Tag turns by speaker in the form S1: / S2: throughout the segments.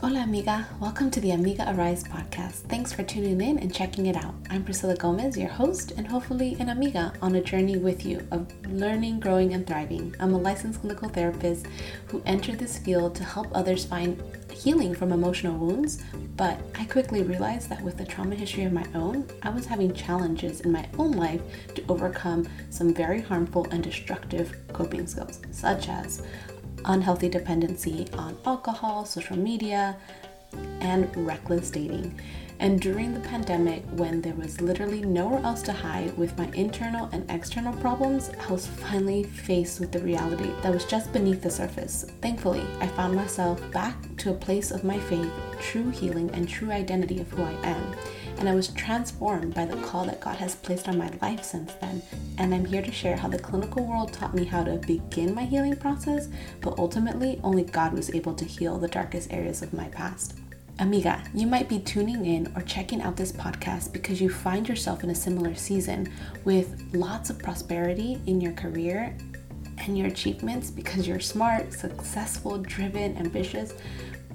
S1: Hola, amiga. Welcome to the Amiga Arise podcast. Thanks for tuning in and checking it out. I'm Priscilla Gomez, your host, and hopefully an amiga on a journey with you of learning, growing, and thriving. I'm a licensed clinical therapist who entered this field to help others find healing from emotional wounds, but I quickly realized that with a trauma history of my own, I was having challenges in my own life to overcome some very harmful and destructive coping skills, such as unhealthy dependency on alcohol, social media, and reckless dating. And during the pandemic, when there was literally nowhere else to hide with my internal and external problems, I was finally faced with the reality that was just beneath the surface. Thankfully, I found myself back to a place of my faith, true healing, and true identity of who I am. And I was transformed by the call that God has placed on my life since then. And I'm here to share how the clinical world taught me how to begin my healing process, but ultimately, only God was able to heal the darkest areas of my past. Amiga, you might be tuning in or checking out this podcast because you find yourself in a similar season with lots of prosperity in your career and your achievements because you're smart, successful, driven, ambitious.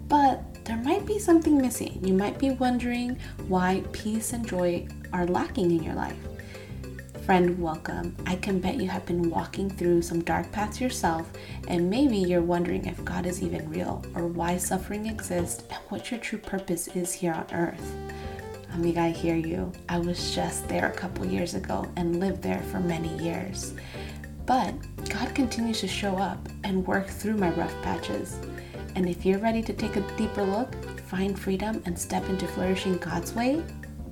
S1: But there might be something missing. You might be wondering why peace and joy are lacking in your life. Friend, welcome. I can bet you have been walking through some dark paths yourself, and maybe you're wondering if God is even real, or why suffering exists, and what your true purpose is here on earth. I Amiga, I hear you. I was just there a couple years ago and lived there for many years. But God continues to show up and work through my rough patches. And if you're ready to take a deeper look, find freedom, and step into flourishing God's way,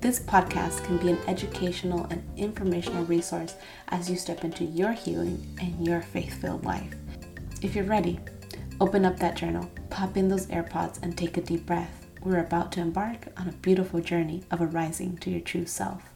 S1: this podcast can be an educational and informational resource as you step into your healing and your faith filled life. If you're ready, open up that journal, pop in those AirPods, and take a deep breath. We're about to embark on a beautiful journey of arising to your true self.